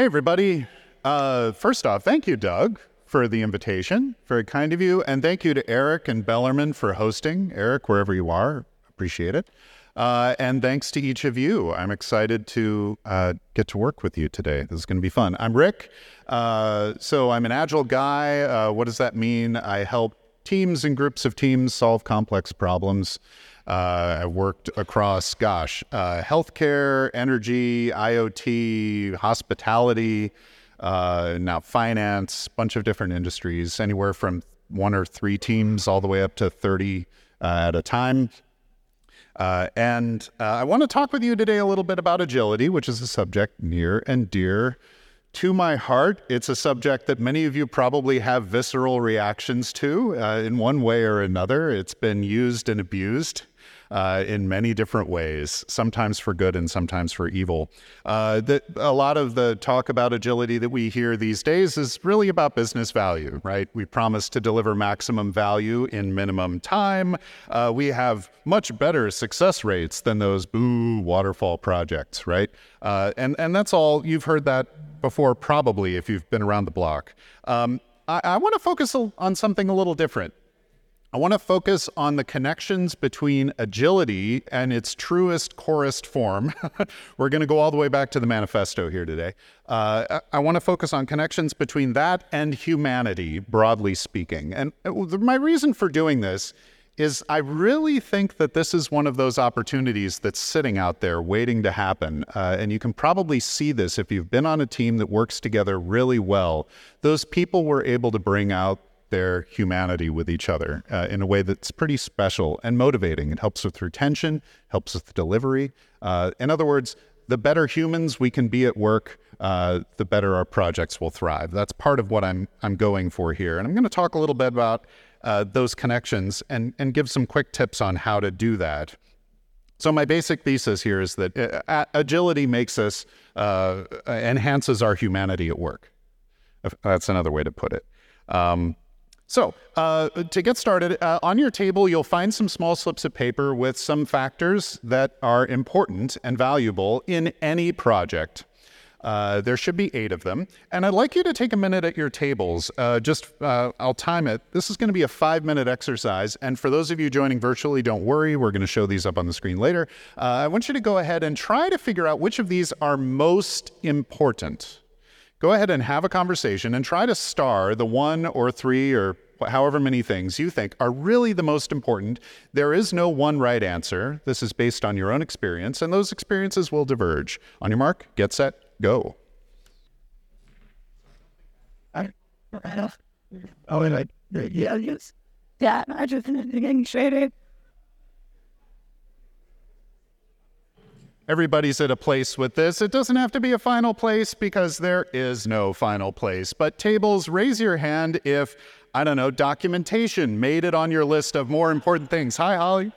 Hey, everybody. Uh, first off, thank you, Doug, for the invitation. Very kind of you. And thank you to Eric and Bellarmine for hosting. Eric, wherever you are, appreciate it. Uh, and thanks to each of you. I'm excited to uh, get to work with you today. This is going to be fun. I'm Rick. Uh, so I'm an agile guy. Uh, what does that mean? I help teams and groups of teams solve complex problems. Uh, I worked across, gosh, uh, healthcare, energy, IoT, hospitality, uh, now finance, bunch of different industries, anywhere from one or three teams all the way up to 30 uh, at a time. Uh, and uh, I want to talk with you today a little bit about agility, which is a subject near and dear to my heart. It's a subject that many of you probably have visceral reactions to uh, in one way or another. It's been used and abused uh, in many different ways, sometimes for good and sometimes for evil. Uh, that a lot of the talk about agility that we hear these days is really about business value, right? We promise to deliver maximum value in minimum time. Uh, we have much better success rates than those boo waterfall projects, right? Uh, and and that's all you've heard that before, probably if you've been around the block. Um, I, I want to focus on something a little different. I want to focus on the connections between agility and its truest, corest form. We're going to go all the way back to the manifesto here today. Uh, I want to focus on connections between that and humanity, broadly speaking. And uh, my reason for doing this is I really think that this is one of those opportunities that's sitting out there waiting to happen. Uh, and you can probably see this if you've been on a team that works together really well. Those people were able to bring out their humanity with each other uh, in a way that's pretty special and motivating. It helps with retention, helps with delivery. Uh, in other words, the better humans we can be at work, uh, the better our projects will thrive. That's part of what I'm I'm going for here, and I'm going to talk a little bit about uh, those connections and and give some quick tips on how to do that. So my basic thesis here is that uh, agility makes us uh, enhances our humanity at work. That's another way to put it. Um, so, uh, to get started, uh, on your table, you'll find some small slips of paper with some factors that are important and valuable in any project. Uh, there should be eight of them. And I'd like you to take a minute at your tables. Uh, just, uh, I'll time it. This is going to be a five minute exercise. And for those of you joining virtually, don't worry. We're going to show these up on the screen later. Uh, I want you to go ahead and try to figure out which of these are most important go ahead and have a conversation and try to star the one or three or however many things you think are really the most important. There is no one right answer. This is based on your own experience, and those experiences will diverge. On your mark, get set, go. Oh, and I, yeah, yes. Yeah, I just getting shaded. Everybody's at a place with this. It doesn't have to be a final place because there is no final place. But tables, raise your hand if, I don't know, documentation made it on your list of more important things. Hi, Holly.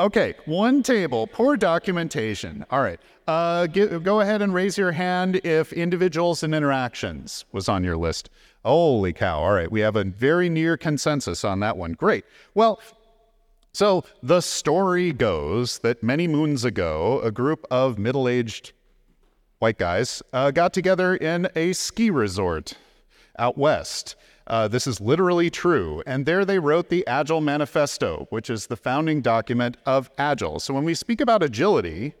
Okay, one table, poor documentation. All right. Uh, get, go ahead and raise your hand if individuals and interactions was on your list. Holy cow. All right. We have a very near consensus on that one. Great. Well, so the story goes that many moons ago, a group of middle aged white guys uh, got together in a ski resort out west. Uh, this is literally true. And there they wrote the Agile Manifesto, which is the founding document of Agile. So when we speak about agility,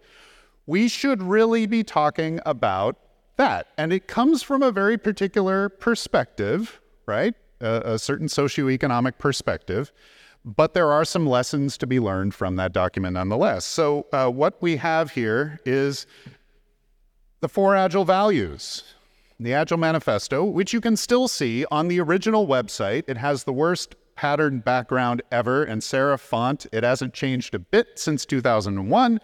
we should really be talking about that. And it comes from a very particular perspective, right? a certain socioeconomic perspective. But there are some lessons to be learned from that document nonetheless. So, uh, what we have here is the four Agile values, the Agile Manifesto, which you can still see on the original website. It has the worst patterned background ever and serif font. It hasn't changed a bit since 2001.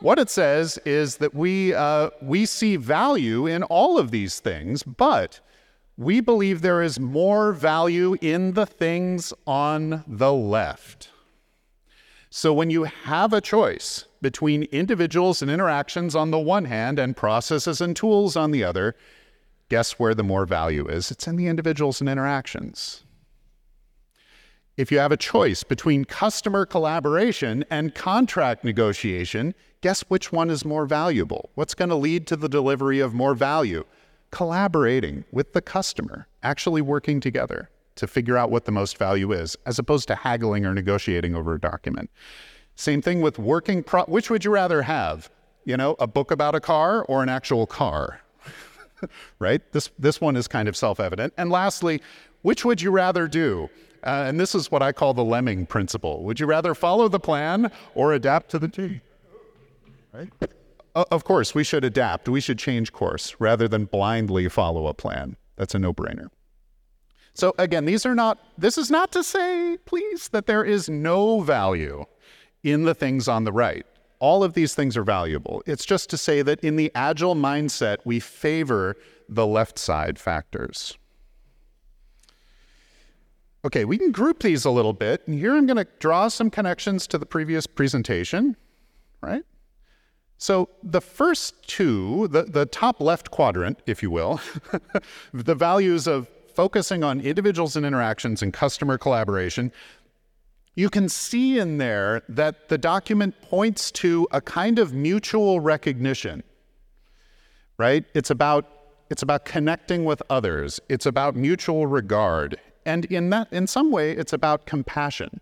What it says is that we, uh, we see value in all of these things, but we believe there is more value in the things on the left. So when you have a choice between individuals and interactions on the one hand and processes and tools on the other, guess where the more value is? It's in the individuals and interactions. If you have a choice between customer collaboration and contract negotiation, guess which one is more valuable? What's going to lead to the delivery of more value? Collaborating with the customer, actually working together to figure out what the most value is, as opposed to haggling or negotiating over a document. Same thing with working, pro- which would you rather have? You know, a book about a car or an actual car? right? This, this one is kind of self evident. And lastly, which would you rather do? Uh, and this is what I call the lemming principle. Would you rather follow the plan or adapt to the T? Right? Uh, of course, we should adapt. We should change course rather than blindly follow a plan. That's a no brainer. So, again, these are not, this is not to say, please, that there is no value in the things on the right. All of these things are valuable. It's just to say that in the agile mindset, we favor the left side factors. Okay, we can group these a little bit. And here I'm going to draw some connections to the previous presentation, right? So the first two, the, the top left quadrant, if you will, the values of focusing on individuals and interactions and customer collaboration, you can see in there that the document points to a kind of mutual recognition, right? It's about, it's about connecting with others. It's about mutual regard. And in that, in some way, it's about compassion,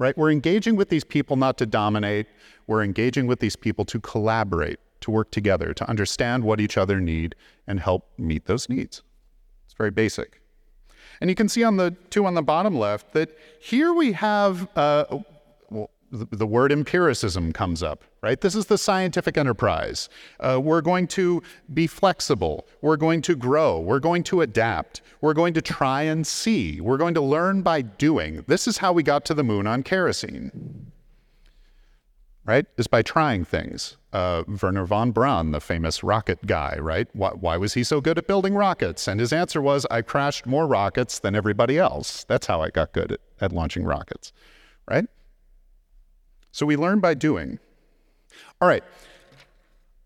right? We're engaging with these people not to dominate. We're engaging with these people to collaborate, to work together, to understand what each other need and help meet those needs. It's very basic. And you can see on the two on the bottom left that here we have uh, the, word empiricism comes up, right? This is the scientific enterprise. Uh, we're going to be flexible. We're going to grow. We're going to adapt. We're going to try and see. We're going to learn by doing. This is how we got to the moon on kerosene right? Is by trying things. Uh, Wernher von Braun, the famous rocket guy, right? Why, why, was he so good at building rockets? And his answer was, I crashed more rockets than everybody else. That's how I got good at, at launching rockets, right? So we learn by doing. All right.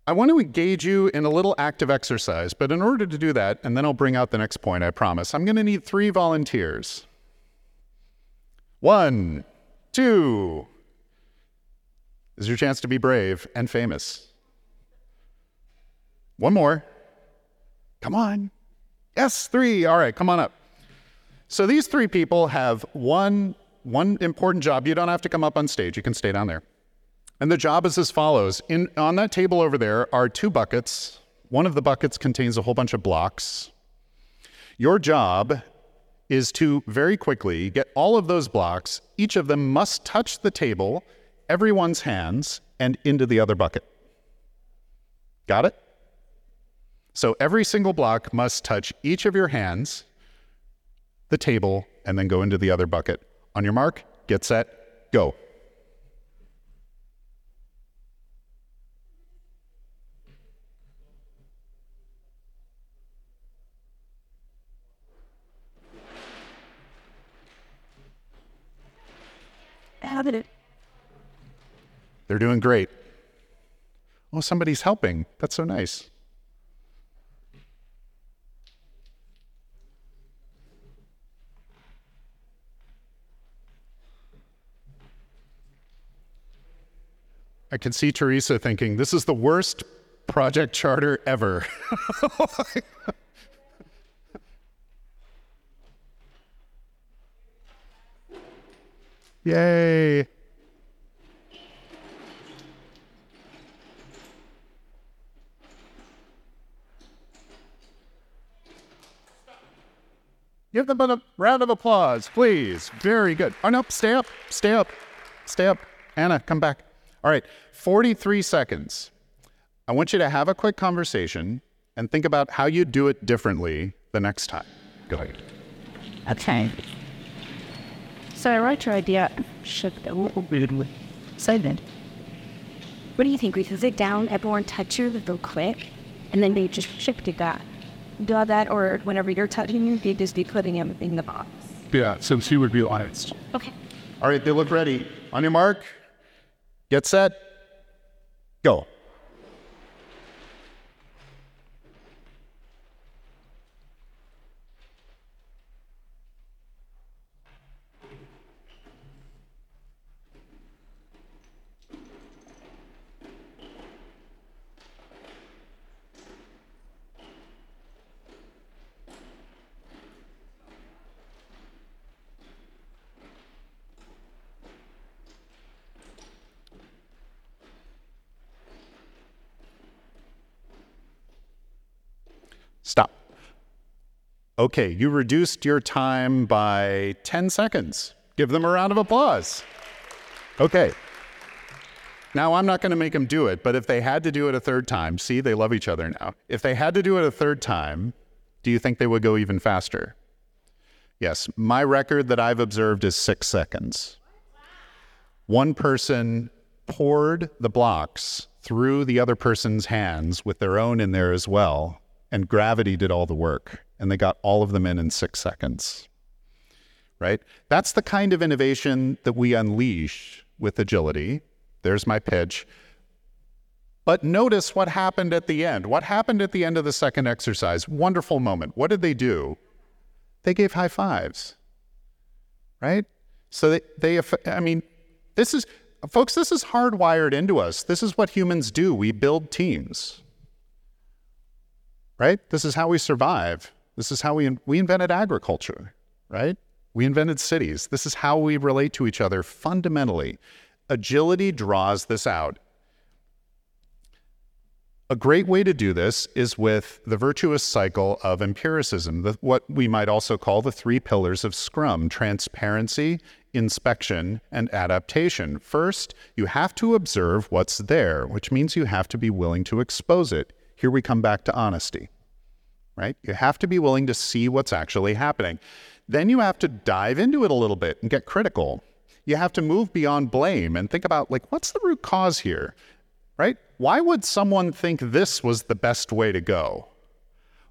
I want to engage you in a little active exercise, but in order to do that, and then I'll bring out the next point, I promise, I'm going to need three volunteers. One, two, this is your chance to be brave and famous. One more. Come on. Yes, three. All right, come on up. So these three people have one, one important job. You don't have to come up on stage, you can stay down there. And the job is as follows In, On that table over there are two buckets. One of the buckets contains a whole bunch of blocks. Your job is to very quickly get all of those blocks. Each of them must touch the table everyone's hands and into the other bucket. Got it? So every single block must touch each of your hands, the table, and then go into the other bucket. On your mark, get set, go. How did it they're doing great. Oh, somebody's helping. That's so nice. I can see Teresa thinking, this is the worst project charter ever. Yay. Give them a round of applause, please. Very good. Oh, no, stay up, stay up, stay up. Anna, come back. All right, 43 seconds. I want you to have a quick conversation and think about how you do it differently the next time. Go ahead. Okay. So I wrote your idea should a little bit so then. What do you think? We can sit down, everyone touch you real quick, and then they just shifted that do that, or whenever you're touching you, you just be putting them in the box. Yeah, so she would be honest. Okay. All right, they look ready. On your mark, get set, go. Stop. Okay, you reduced your time by 10 seconds. Give them a round of applause. Okay. Now, I'm not going to make them do it, but if they had to do it a third time, see, they love each other now. If they had to do it a third time, do you think they would go even faster? Yes, my record that I've observed is six seconds. One person poured the blocks through the other person's hands with their own in there as well, and gravity did all the work, and they got all of them in in six seconds. Right? That's the kind of innovation that we unleash with agility. There's my pitch. But notice what happened at the end. What happened at the end of the second exercise? Wonderful moment. What did they do? They gave high fives. Right? So they, they I mean, this is, folks, this is hardwired into us. This is what humans do. We build teams. Right? This is how we survive. This is how we, we invented agriculture, right? We invented cities. This is how we relate to each other fundamentally. Agility draws this out. A great way to do this is with the virtuous cycle of empiricism, the, what we might also call the three pillars of Scrum transparency, inspection, and adaptation. First, you have to observe what's there, which means you have to be willing to expose it. Here we come back to honesty, right? You have to be willing to see what's actually happening. Then you have to dive into it a little bit and get critical. You have to move beyond blame and think about, like, what's the root cause here? right? Why would someone think this was the best way to go?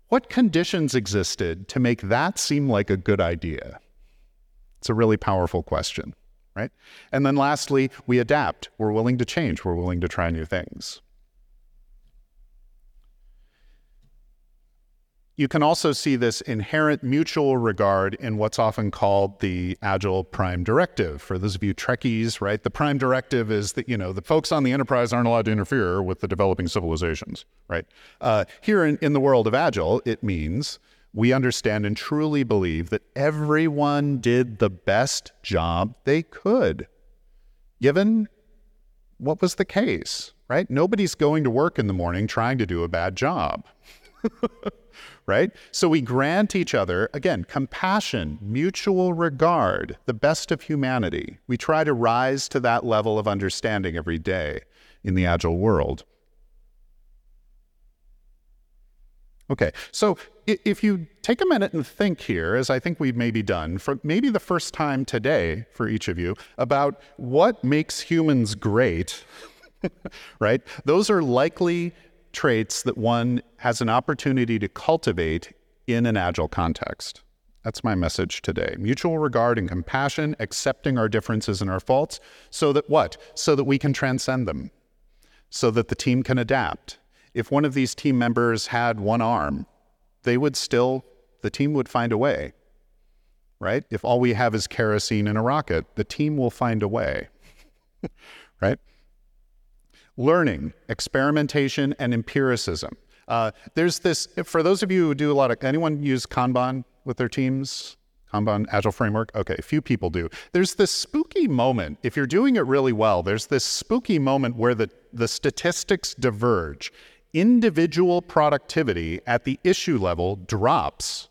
What conditions existed to make that seem like a good idea? It's a really powerful question, right? And then lastly, we adapt. We're willing to change. We're willing to try new things. You can also see this inherent mutual regard in what's often called the Agile Prime Directive. For those of you Trekkies, right, the Prime Directive is that, you know, the folks on the Enterprise aren't allowed to interfere with the developing civilizations, right? Uh, here in, in the world of Agile, it means we understand and truly believe that everyone did the best job they could, given what was the case, right? Nobody's going to work in the morning trying to do a bad job. right? So we grant each other, again, compassion, mutual regard, the best of humanity. We try to rise to that level of understanding every day in the agile world. Okay, so if you take a minute and think here, as I think we've maybe done, for maybe the first time today for each of you, about what makes humans great, right? Those are likely traits that one has an opportunity to cultivate in an agile context. That's my message today. Mutual regard and compassion, accepting our differences and our faults, so that what? So that we can transcend them, so that the team can adapt. If one of these team members had one arm, they would still, the team would find a way, right? If all we have is kerosene in a rocket, the team will find a way, right? Learning, experimentation, and empiricism. Uh, there's this, for those of you who do a lot of, anyone use Kanban with their teams? Kanban Agile Framework? Okay, a few people do. There's this spooky moment, if you're doing it really well, there's this spooky moment where the, the statistics diverge. Individual productivity at the issue level drops.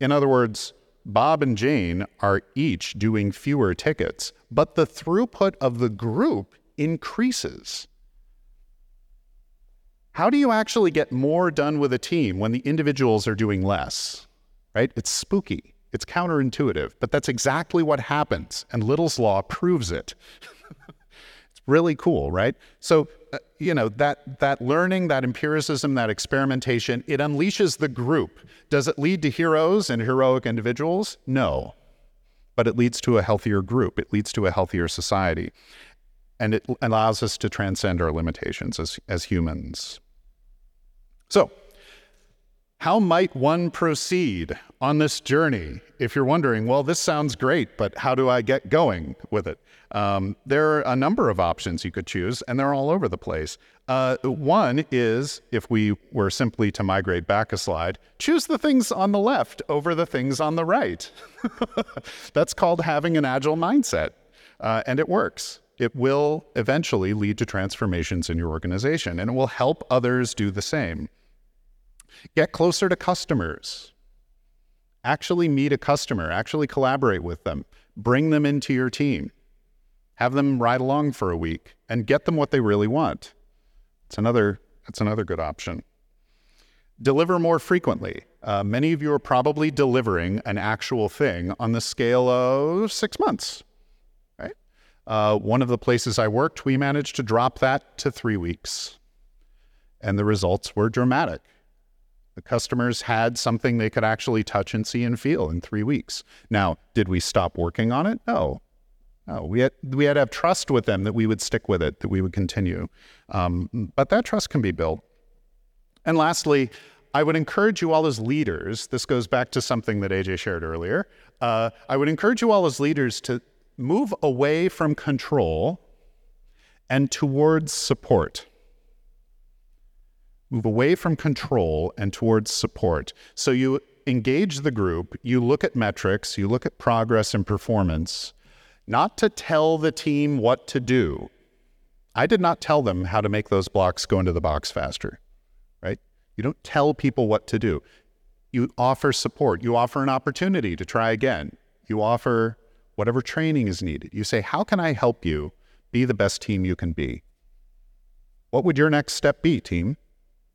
In other words, Bob and Jane are each doing fewer tickets, but the throughput of the group increases. How do you actually get more done with a team when the individuals are doing less? Right? It's spooky. It's counterintuitive, but that's exactly what happens, and Little's law proves it. it's really cool, right? So, uh, you know, that that learning, that empiricism, that experimentation, it unleashes the group. Does it lead to heroes and heroic individuals? No. But it leads to a healthier group. It leads to a healthier society and it allows us to transcend our limitations as, as humans. So, how might one proceed on this journey? If you're wondering, well, this sounds great, but how do I get going with it? Um, there are a number of options you could choose, and they're all over the place. Uh, one is, if we were simply to migrate back a slide, choose the things on the left over the things on the right. That's called having an agile mindset, uh, and it works it will eventually lead to transformations in your organization and it will help others do the same. Get closer to customers. Actually meet a customer, actually collaborate with them, bring them into your team, have them ride along for a week, and get them what they really want. It's another, that's another good option. Deliver more frequently. Uh, many of you are probably delivering an actual thing on the scale of six months? Uh, one of the places I worked, we managed to drop that to three weeks, and the results were dramatic. The customers had something they could actually touch and see and feel in three weeks. Now, did we stop working on it? No. No, we had we had to have trust with them that we would stick with it, that we would continue. Um, but that trust can be built. And lastly, I would encourage you all as leaders. This goes back to something that AJ shared earlier. Uh, I would encourage you all as leaders to move away from control and towards support move away from control and towards support. So you engage the group, you look at metrics, you look at progress and performance, not to tell the team what to do. I did not tell them how to make those blocks go into the box faster, right? You don't tell people what to do. You offer support. You offer an opportunity to try again. You offer whatever training is needed. You say, How can I help you be the best team you can be? What would your next step be, team?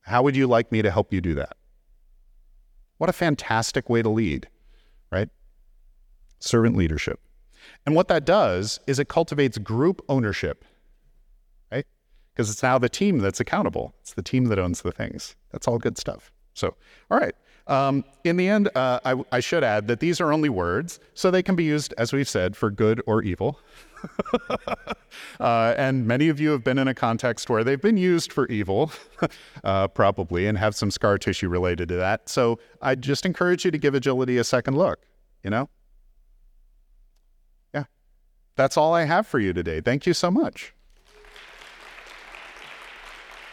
How would you like me to help you do that? What a fantastic way to lead, right? Servant leadership. And what that does is it cultivates group ownership, right? Because it's now the team that's accountable. It's the team that owns the things. That's all good stuff. So, all right. Um, in the end, uh, I, I should add that these are only words, so they can be used, as we've said, for good or evil. uh, and many of you have been in a context where they've been used for evil, uh, probably, and have some scar tissue related to that. So I just encourage you to give agility a second look, you know? Yeah. That's all I have for you today. Thank you so much.